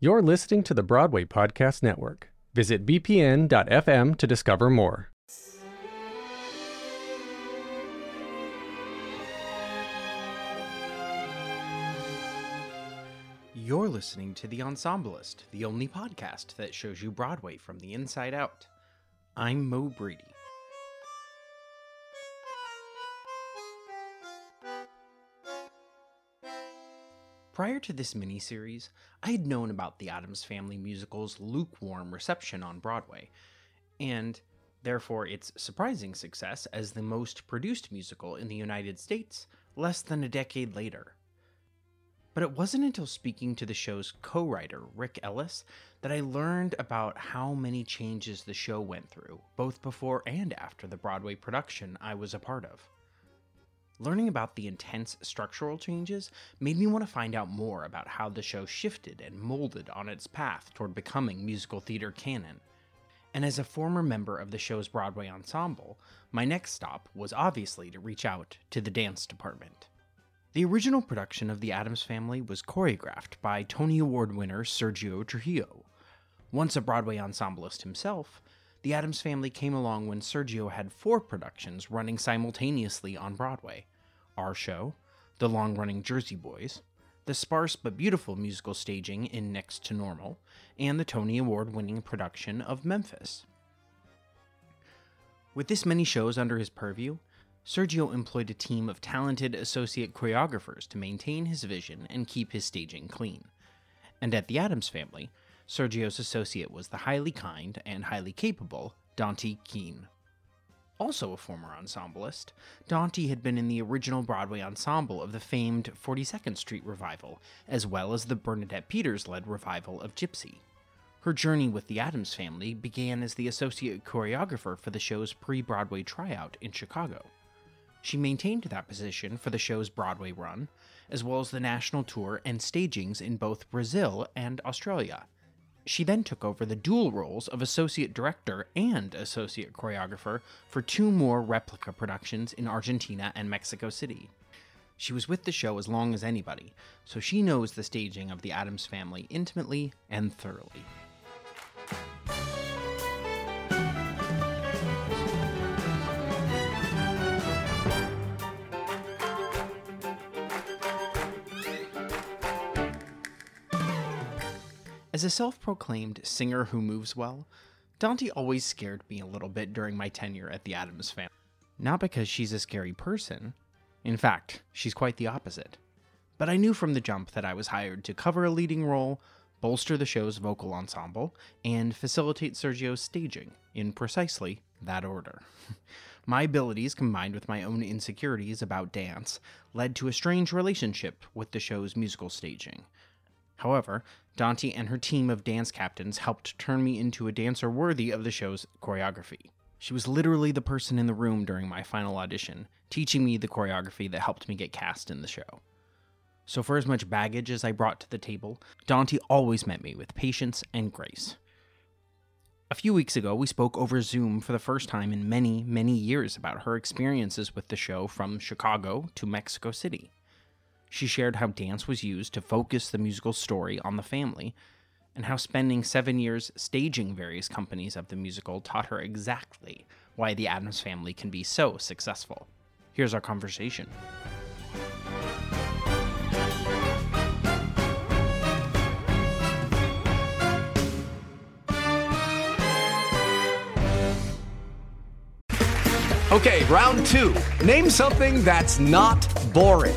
You're listening to the Broadway Podcast Network. Visit bpn.fm to discover more. You're listening to The Ensemblist, the only podcast that shows you Broadway from the inside out. I'm Mo Brady. Prior to this miniseries, I had known about the Addams Family musical's lukewarm reception on Broadway, and therefore its surprising success as the most produced musical in the United States less than a decade later. But it wasn't until speaking to the show's co writer, Rick Ellis, that I learned about how many changes the show went through, both before and after the Broadway production I was a part of. Learning about the intense structural changes made me want to find out more about how the show shifted and molded on its path toward becoming musical theater canon. And as a former member of the show's Broadway ensemble, my next stop was obviously to reach out to the dance department. The original production of The Addams Family was choreographed by Tony Award winner Sergio Trujillo. Once a Broadway ensemblist himself, The Addams Family came along when Sergio had four productions running simultaneously on Broadway our show, the long running Jersey Boys, the sparse but beautiful musical staging in Next to Normal, and the Tony Award winning production of Memphis. With this many shows under his purview, Sergio employed a team of talented associate choreographers to maintain his vision and keep his staging clean. And at the Addams family, Sergio's associate was the highly kind and highly capable Dontee Kiehn. Also a former ensemblist, Dontee had been in the original Broadway ensemble of the famed 42nd Street revival, as well as the Bernadette Peters led revival of Gypsy. Her journey with the Addams family began as the associate choreographer for the show's pre Broadway tryout in Chicago. She maintained that position for the show's Broadway run, as well as the national tour and stagings in both Brazil and Australia. She then took over the dual roles of associate director and associate choreographer for two more replica productions in Argentina and Mexico City. She was with the show as long as anybody, so she knows the staging of the Addams family intimately and thoroughly. As a self proclaimed singer who moves well, Dontee always scared me a little bit during my tenure at the Addams family. Not because she's a scary person, in fact, she's quite the opposite. But I knew from the jump that I was hired to cover a leading role, bolster the show's vocal ensemble, and facilitate Sergio's staging, in precisely that order. my abilities, combined with my own insecurities about dance, led to a strange relationship with the show's musical staging. However, Dontee and her team of dance captains helped turn me into a dancer worthy of the show's choreography. She was literally the person in the room during my final audition, teaching me the choreography that helped me get cast in the show. So, for as much baggage as I brought to the table, Dontee always met me with patience and grace. A few weeks ago, we spoke over Zoom for the first time in many, many years about her experiences with the show from Chicago to Mexico City. She shared how dance was used to focus the musical story on the family, and how spending seven years staging various companies of the musical taught her exactly why the Addams family can be so successful. Here's our conversation. Okay, round two. Name something that's not boring.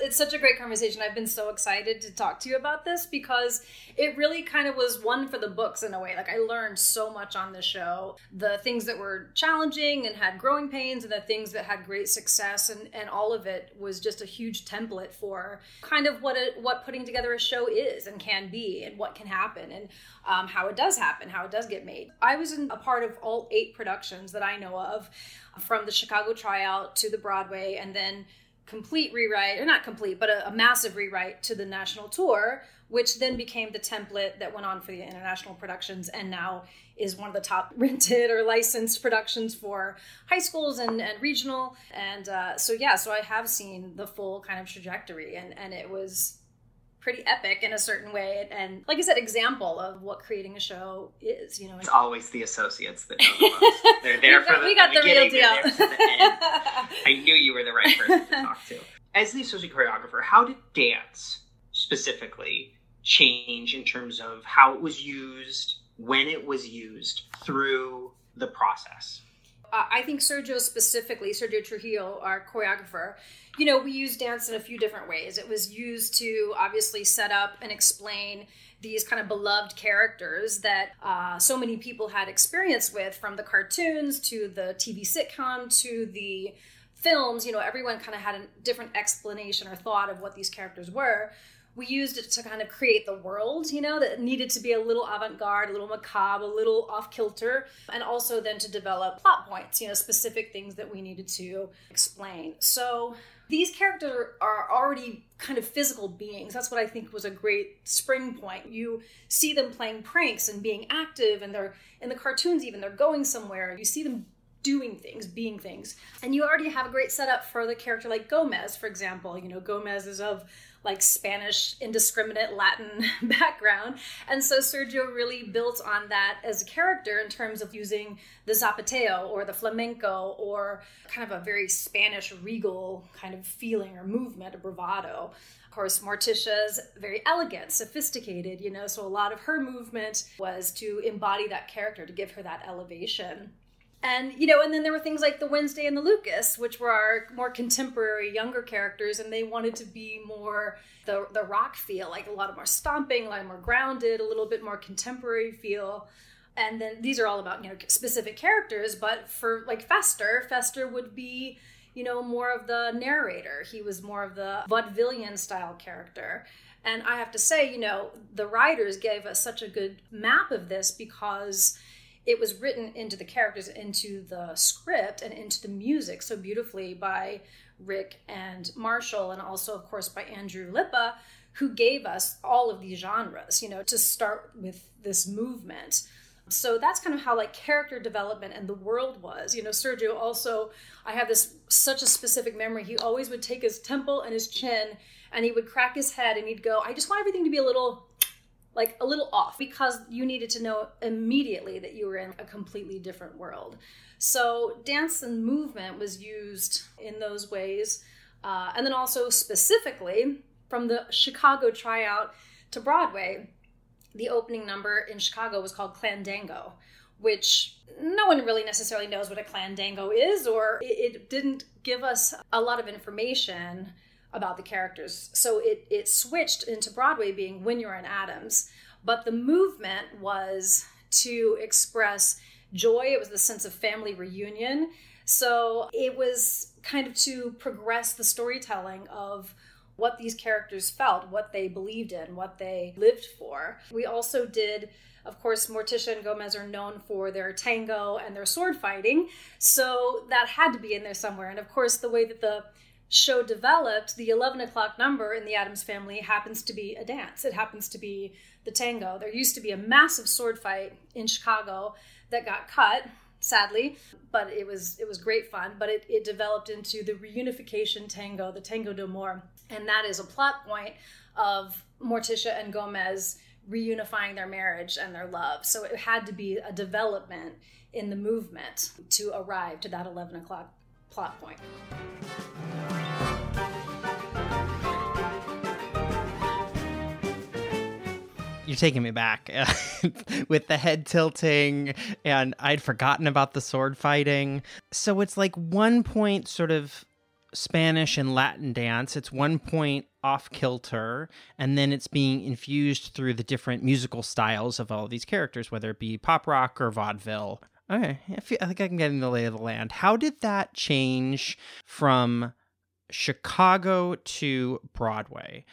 It's such a great conversation. I've been so excited to talk to you about this because it really kind of was one for the books in a way. Like I learned so much on the show. The things that were challenging and had growing pains and the things that had great success and, and all of it was just a huge template for kind of what a, what putting together a show is and can be and what can happen and um, how it does happen, how it does get made. I was a part of all eight productions that I know of from the Chicago tryout to the Broadway and then complete rewrite, or not complete, but a, a, massive rewrite to the national tour, which then became the template that went on for the international productions and now is one of the top rented or licensed productions for high schools and, and regional. And uh, so, yeah, so I have seen the full kind of trajectory, and, and it was pretty epic in a certain way. And like i said example of what creating a show is you know it's always the associates that know the most they're there we got, for the, we got the, the real deal. i knew you were the right person to talk to. As the associate choreographer how did dance specifically change in terms of how it was used when it was used through the process I think Sergio specifically, Sergio Trujillo, our choreographer, you know, we use dance in a few different ways. It was used to obviously set up and explain these kind of beloved characters that uh, so many people had experience with from the cartoons to the TV sitcom to the films. You know, everyone kind of had a different explanation or thought of what these characters were we used it to kind of create the world, you know, that needed to be a little avant garde, a little macabre, a little off kilter, and also then to develop plot points, you know, specific things that we needed to explain. So these characters are already kind of physical beings. That's what I think was a great spring point. You see them playing pranks and being active, and they're in the cartoons, even they're going somewhere. You see them doing things, being things. And you already have a great setup for the character like Gomez, for example. You know, Gomez is of like Spanish indiscriminate Latin background. And so Sergio really built on that as a character in terms of using the zapateo or the flamenco or kind of a very Spanish regal kind of feeling or movement, a bravado. Of course, Morticia's very elegant, sophisticated, you know, so a lot of her movement was to embody that character, to give her that elevation and you know and then there were things like the wednesday and the lucas which were our more contemporary younger characters and they wanted to be more the, the rock feel like a lot more stomping a lot more grounded a little bit more contemporary feel. And then these are all about you know specific characters but for like fester fester would be you know more of the narrator. He was more of the vaudevillian style character. And i have to say you know the writers gave us such a good map of this because it was written into the characters, into the script, and into the music so beautifully by Rick and Marshall, and also, of course, by Andrew Lippa, who gave us all of these genres, you know, to start with this movement. So that's kind of how like character development and the world was. You know, Sergio also, I have this such a specific memory. He always would take his temple and his chin and he would crack his head and he'd go, I just want everything to be a little like a little off because you needed to know immediately that you were in a completely different world. So, dance and movement was used in those ways. Uh, and then also specifically from the Chicago tryout to Broadway, the opening number in Chicago was called Clandango, which no one really necessarily knows what a Clandango is, or it didn't give us a lot of information about the characters. So it it switched into Broadway being When You're an Addams, but the movement was to express joy. It was the sense of family reunion. So it was kind of to progress the storytelling of what these characters felt, what they believed in, what they lived for. We also did of course, Morticia and Gomez are known for their tango and their sword fighting, so that had to be in there somewhere. And of course, the way that the show developed, the 11 o'clock number in the Addams family happens to be a dance. It happens to be the tango. There used to be a massive sword fight in Chicago that got cut, sadly, but it was it was great fun. But it, it developed into the reunification tango, the Tango d'Amor. And that is a plot point of Morticia and Gomez reunifying their marriage and their love. So it had to be a development in the movement to arrive to that 11 o'clock plot point. you're taking me back with the head tilting, and I'd forgotten about the sword fighting. So it's like one point sort of Spanish and Latin dance. It's one point off kilter, and then it's being infused through the different musical styles of all of these characters, whether it be pop rock or vaudeville. Okay, I, feel, I think I can get in the lay of the land. How did that change from Chicago to Broadway?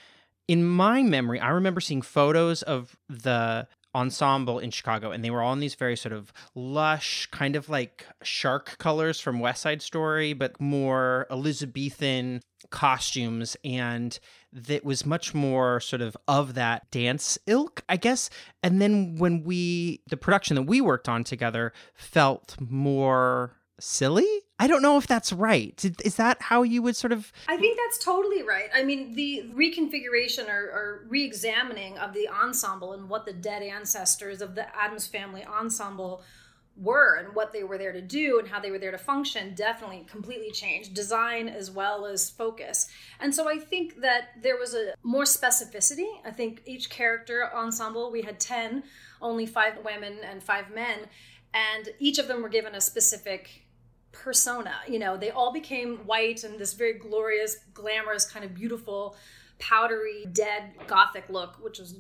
In my memory, I remember seeing photos of the ensemble in Chicago, and they were all in these very sort of lush, kind of like shark colors from West Side Story, but more Elizabethan costumes. And that was much more sort of of that dance ilk, I guess. And then when we, the production that we worked on together felt more silly. I don't know if that's right. Is that how you would sort of? I think that's totally right. I mean, the reconfiguration or, or re examining of the ensemble and what the dead ancestors of the Addams family ensemble were and what they were there to do and how they were there to function definitely completely changed. Design as well as focus. And so i think that there was a more specificity. I think each character ensemble we had 10 only five women and five men and each of them were given a specific persona. You know, they all became white and this very glorious, glamorous, kind of beautiful, powdery, dead gothic look, which was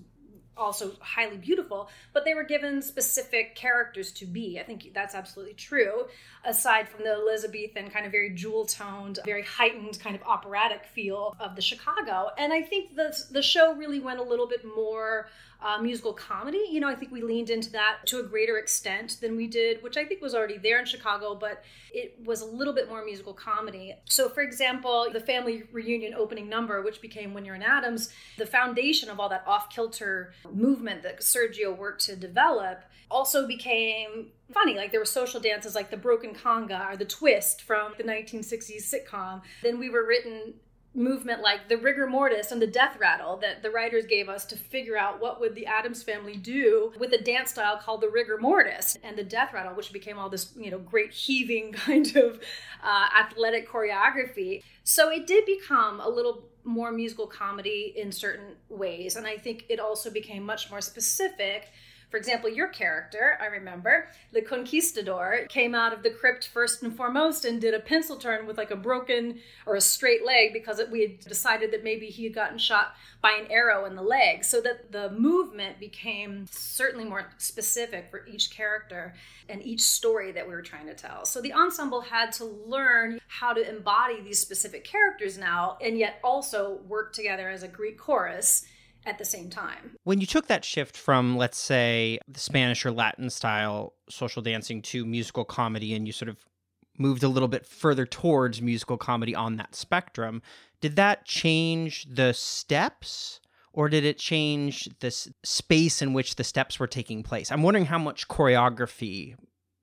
also highly beautiful, but they were given specific characters to be. I think that's absolutely true, aside from the Elizabethan kind of very jewel toned, very heightened kind of operatic feel of the Chicago. And I think the, the show really went a little bit more uh, musical comedy. You know, I think we leaned into that to a greater extent than we did, which I think was already there in Chicago, but it was a little bit more musical comedy. So, for example, the family reunion opening number, which became When You're an Addams, the foundation of all that off kilter movement that Sergio worked to develop also became funny. Like there were social dances like the broken conga or the twist from the 1960s sitcom. Then we were written movement like the rigor mortis and the death rattle that the writers gave us to figure out what would the Addams family do with a dance style called the rigor mortis and the death rattle which became all this you know great heaving kind of uh, athletic choreography. So it did become a little more musical comedy in certain ways. And i think it also became much more specific for example, your character, I remember, the conquistador, came out of the crypt first and foremost and did a pencil turn with like a broken or a straight leg because we had decided that maybe he had gotten shot by an arrow in the leg. So that the movement became certainly more specific for each character and each story that we were trying to tell. So the ensemble had to learn how to embody these specific characters now and yet also work together as a Greek chorus at the same time. When you took that shift from, let's say, the Spanish or Latin style social dancing to musical comedy, and you sort of moved a little bit further towards musical comedy on that spectrum, did that change the steps? Or did it change the space in which the steps were taking place? I'm wondering how much choreography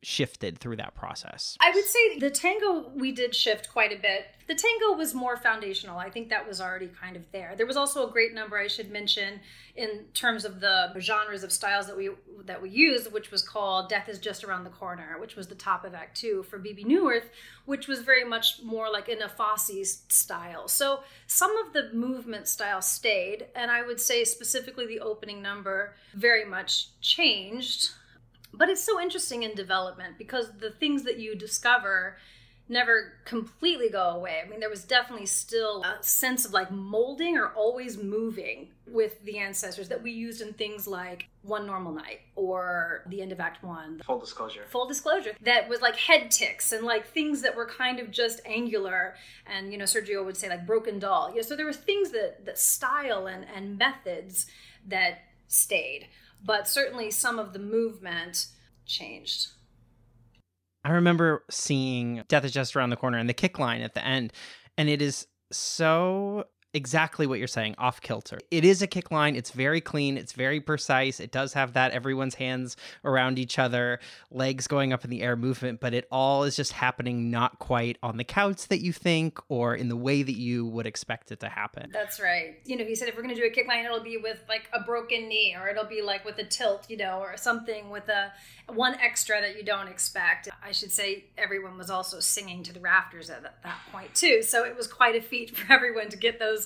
shifted through that process? I would say the tango we did shift quite a bit. The tango was more foundational. I think that was already kind of there. There was also a great number I should mention in terms of the genres of styles that we that we used, which was called "Death Is Just Around the Corner," which was the top of Act Two for Bebe Neuwirth, which was very much more like in a Fosse style. So some of the movement style stayed, and I would say specifically the opening number very much changed but it's so interesting in development because the things that you discover never completely go away. I mean, there was definitely still a sense of like molding or always moving with the ancestors that we used in things like One Normal Night or the end of Act One. Full disclosure. Full disclosure. That was like head ticks and like things that were kind of just angular. And, you know, Sergio would say like broken doll. You know, so there were things that, that style and, and methods that stayed but certainly some of the movement changed. I remember seeing Death is Just Around the Corner and the kick line at the end, and it is so exactly what you're saying off kilter. It is a kick line. It's very clean. It's very precise. It does have that everyone's hands around each other, legs going up in the air movement, but it all is just happening not quite on the counts that you think or in the way that you would expect it to happen. That's right. You know, he said if we're going to do a kick line, it'll be with like a broken knee or it'll be like with a tilt, you know, or something with a one extra that you don't expect. I should say everyone was also singing to the rafters at that point too. So it was quite a feat for everyone to get those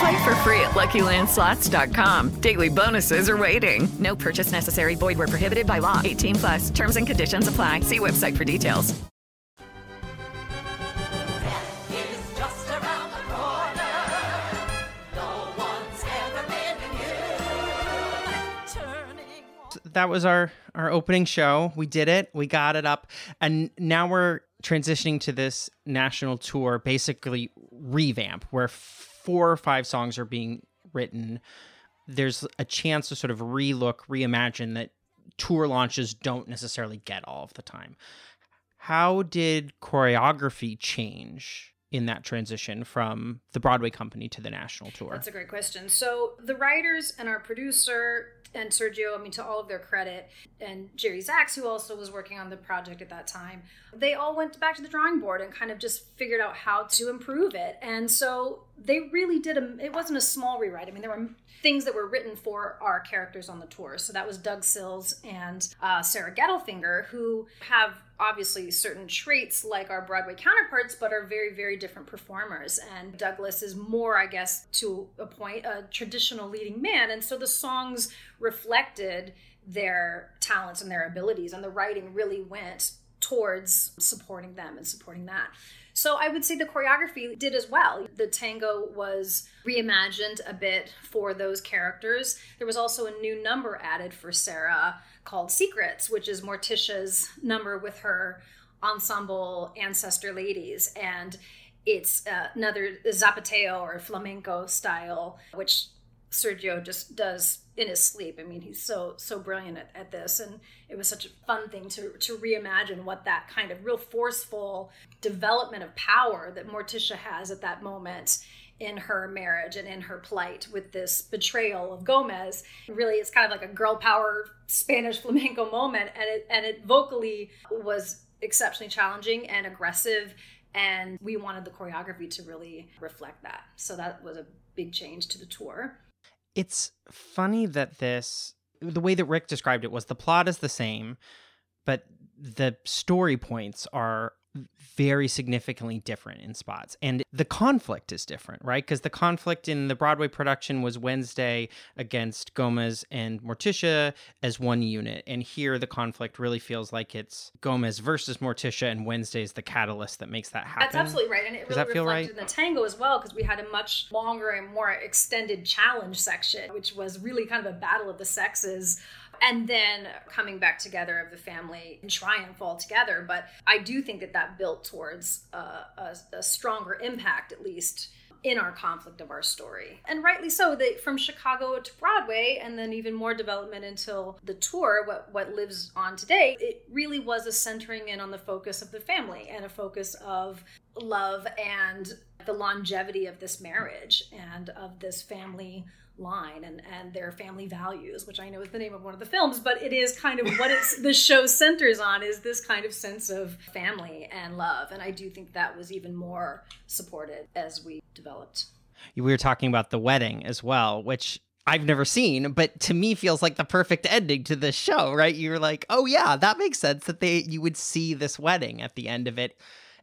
Play for free at LuckyLandSlots.com. Daily bonuses are waiting. No purchase necessary. Void were prohibited by law. 18 plus. Terms and conditions apply. See website for details. that was our our opening show. We did it. We got it up, and now we're transitioning to this national tour, basically revamp, where four or five songs are being written. There's a chance to sort of relook, reimagine that tour launches don't necessarily get all of the time. How did choreography change in that transition from the Broadway company to the national tour? That's a great question. So the writers and our producer and Sergio, I mean, to all of their credit, and Jerry Zaks, who also was working on the project at that time, they all went back to the drawing board and kind of just figured out how to improve it. And so they really did a, it wasn't a small rewrite. I mean, there were things that were written for our characters on the tour. So that was Doug Sills and uh, Sarah Gettelfinger, who have obviously certain traits like our Broadway counterparts, but are very, very different performers. And Douglas is more, I guess, to a point, a traditional leading man. And so the songs reflected their talents and their abilities, and the writing really went towards supporting them and supporting that. So I would say the choreography did as well. The tango was reimagined a bit for those characters. There was also a new number added for Sarah called Secrets, which is Morticia's number with her ensemble ancestor ladies. And it's uh, another zapateo or flamenco style, which Sergio just does in his sleep. I mean, he's so so brilliant at, at this, and it was such a fun thing to to reimagine what that kind of real forceful development of power that Morticia has at that moment in her marriage and in her plight with this betrayal of Gomez. Really, it's kind of like a girl power Spanish flamenco moment, and it and it vocally was exceptionally challenging and aggressive. And we wanted the choreography to really reflect that. So that was a big change to the tour. It's funny that this, the way that Rick described it was the plot is the same, but the story points are very significantly different in spots. And the conflict is different, right? Because the conflict in the Broadway production was Wednesday against Gomez and Morticia as one unit. And here the conflict really feels like it's Gomez versus Morticia, and Wednesday is the catalyst that makes that happen. That's absolutely right. And it Does really reflected right? in the tango as well, because we had a much longer and more extended challenge section, which was really kind of a battle of the sexes and then coming back together of the family in triumph all together. But I do think that that built towards uh, a, a stronger impact, at least in our conflict of our story. And rightly so, that from Chicago to Broadway, and then even more development until the tour, what, what lives on today, it really was a centering in on the focus of the family and a focus of love and the longevity of this marriage and of this family line and and their family values which i know is the name of one of the films but it is kind of what it's the show centers on is this kind of sense of family and love and i do think that was even more supported as we developed we were talking about the wedding as well, which I've never seen, but to me feels like the perfect ending to this show, right? You're like, oh yeah, that makes sense that they you would see this wedding at the end of it.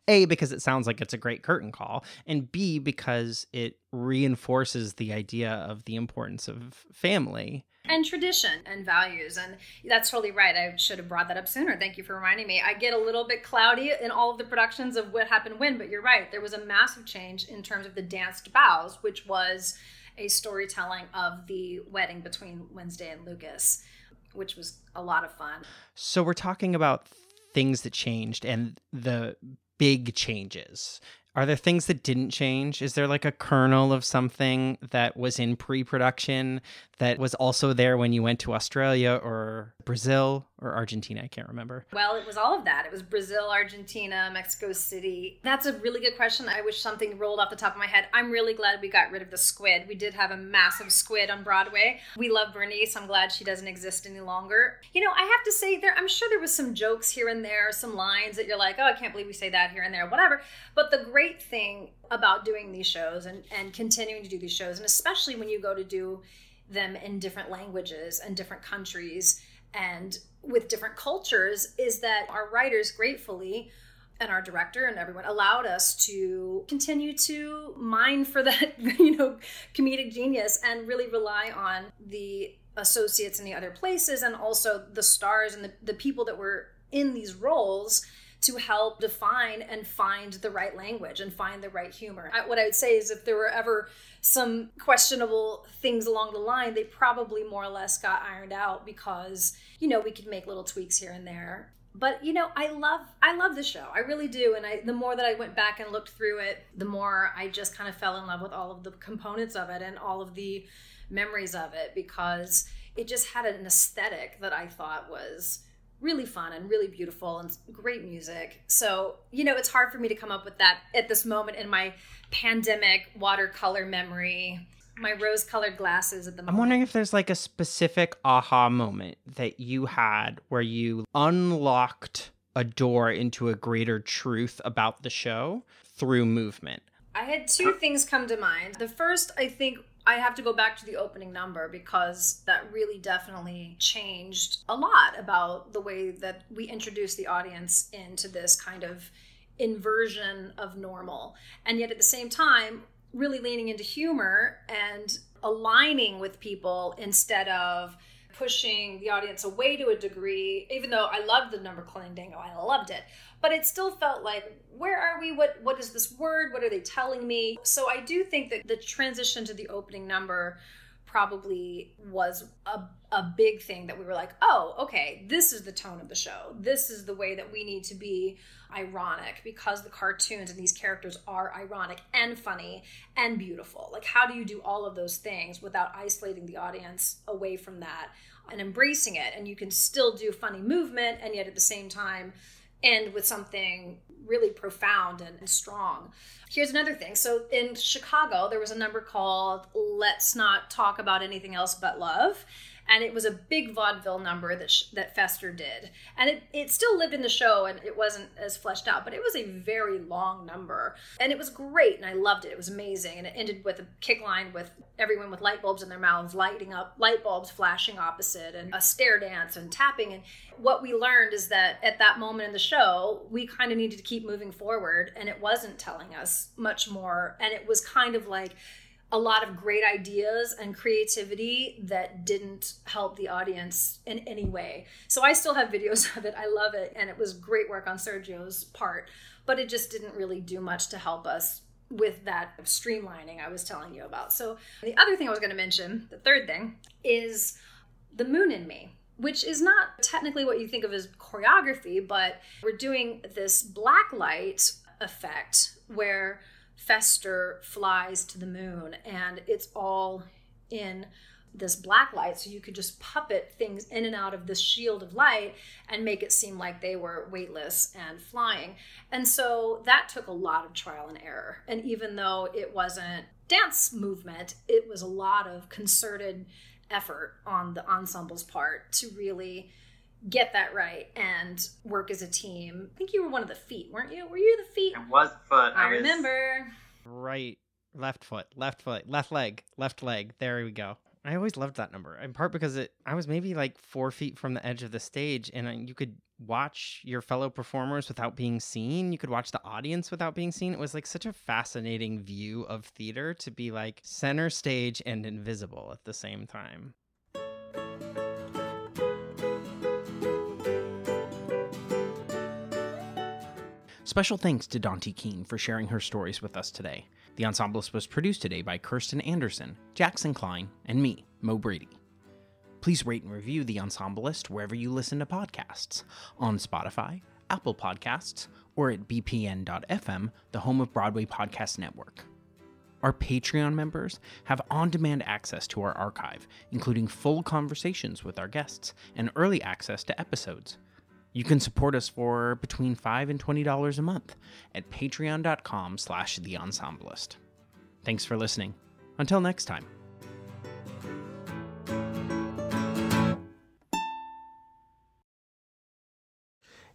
A, because it sounds like it's a great curtain call, and B, because it reinforces the idea of the importance of family. and tradition and values and that's totally right i should have brought that up sooner thank you for reminding me i get a little bit cloudy in all of the productions of what happened when but you're right there was a massive change in terms of the danced bows which was a storytelling of the wedding between Wednesday and Lucas, which was a lot of fun. So we're talking about things that changed and the big changes. Are there things that didn't change? Is there like a kernel of something that was in pre production that was also there when you went to Australia or Brazil or Argentina? I can't remember. Well, it was all of that. It was Brazil, Argentina, Mexico City. That's a really good question. I wish something rolled off the top of my head. I'm really glad we got rid of the squid. We did have a massive squid on Broadway. We love Bernice. I'm glad she doesn't exist any longer. You know, I have to say there I'm sure there was some jokes here and there, some lines that you're like, "Oh, I can't believe we say that here and there," whatever. But the great thing about doing these shows and and continuing to do these shows and especially when you go to do them in different languages and different countries and with different cultures is that our writers gratefully and our director and everyone allowed us to continue to mine for that you know comedic genius and really rely on the associates in the other places and also the stars and the, the people that were in these roles to help define and find the right language and find the right humor. I, what I would say is if there were ever some questionable things along the line, they probably more or less got ironed out because, you know, we could make little tweaks here and there. But you know, I love I love the show. I really do. And I the more that I went back and looked through it, the more I just kind of fell in love with all of the components of it and all of the memories of it because it just had an aesthetic that I thought was really fun and really beautiful and great music. So, you know, it's hard for me to come up with that at this moment in my pandemic watercolor memory, my rose colored glasses at the moment. I'm wondering if there's like a specific aha moment that you had where you unlocked a door into a greater truth about the show through movement. I had two things come to mind. The first, I think, I have to go back to the opening number because that really definitely changed a lot about the way that we introduce the audience into this kind of inversion of normal. And yet at the same time, really leaning into humor and aligning with people instead of pushing the audience away to a degree, even though I loved the number Clandango, I loved it. But it still felt like, where are we? What what is this word? What are they telling me? So I do think that the transition to the opening number probably was a, a big thing that we were like, oh, okay, this is the tone of the show. This is the way that we need to be ironic because the cartoons and these characters are ironic and funny and beautiful. Like, how do you do all of those things without isolating the audience away from that and embracing it? And you can still do funny movement and yet at the same time end with something really profound and strong. Here's another thing. So in Chicago, there was a number called Let's Not Talk About Anything Else But Love and it was a big vaudeville number that sh- that Fester did, and it it still lived in the show, and it wasn't as fleshed out, but it was a very long number, and it was great, and I loved it. It was amazing, and it ended with a kick line with everyone with light bulbs in their mouths lighting up, light bulbs flashing opposite, and a stare dance and tapping. And what we learned is that at that moment in the show, we kind of needed to keep moving forward, and it wasn't telling us much more, and it was kind of like a lot of great ideas and creativity that didn't help the audience in any way. So I still have videos of it. I love it. And it was great work on Sergio's part, but it just didn't really do much to help us with that streamlining I was telling you about. So the other thing I was going to mention, the third thing, is the Moon and Me. Which is not technically what you think of as choreography, but we're doing this black light effect where Fester flies to the moon, and it's all in this black light so you could just puppet things in and out of this shield of light and make it seem like they were weightless and flying. And so that took a lot of trial and error. And even though it wasn't dance movement it was a lot of concerted effort on the ensemble's part to really get that right and work as a team. I think you were one of the feet, weren't you? Were you the feet? I was foot. I, I was... remember. Right, left foot, left foot, left leg, left leg. There we go. I always loved that number, in part because it. I was maybe like four feet from the edge of the stage, and uh, you could watch your fellow performers without being seen. You could watch the audience without being seen. It was like such a fascinating view of theater to be like center stage and invisible at the same time. Special thanks to Dontee Kiehn for sharing her stories with us today. The Ensemblist was produced today by Kirsten Anderson, Jackson Klein, and me, Mo Brady. Please rate and review The Ensemblist wherever you listen to podcasts on Spotify, Apple Podcasts, or at bpn.fm, the home of Broadway Podcast Network. Our Patreon members have on demand access to our archive, including full conversations with our guests and early access to episodes. You can support us for between 5 and $20 a month at patreon.com slash the ensemblist. Thanks for listening. Until next time.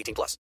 18 plus.